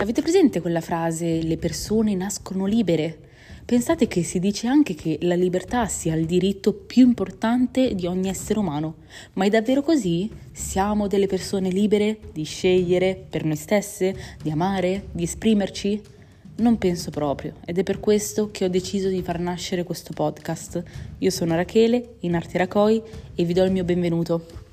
Avete presente quella frase le persone nascono libere? Pensate che si dice anche che la libertà sia il diritto più importante di ogni essere umano, ma è davvero così? Siamo delle persone libere di scegliere per noi stesse, di amare, di esprimerci? Non penso proprio ed è per questo che ho deciso di far nascere questo podcast. Io sono Rachele, in Arte Racoi e vi do il mio benvenuto.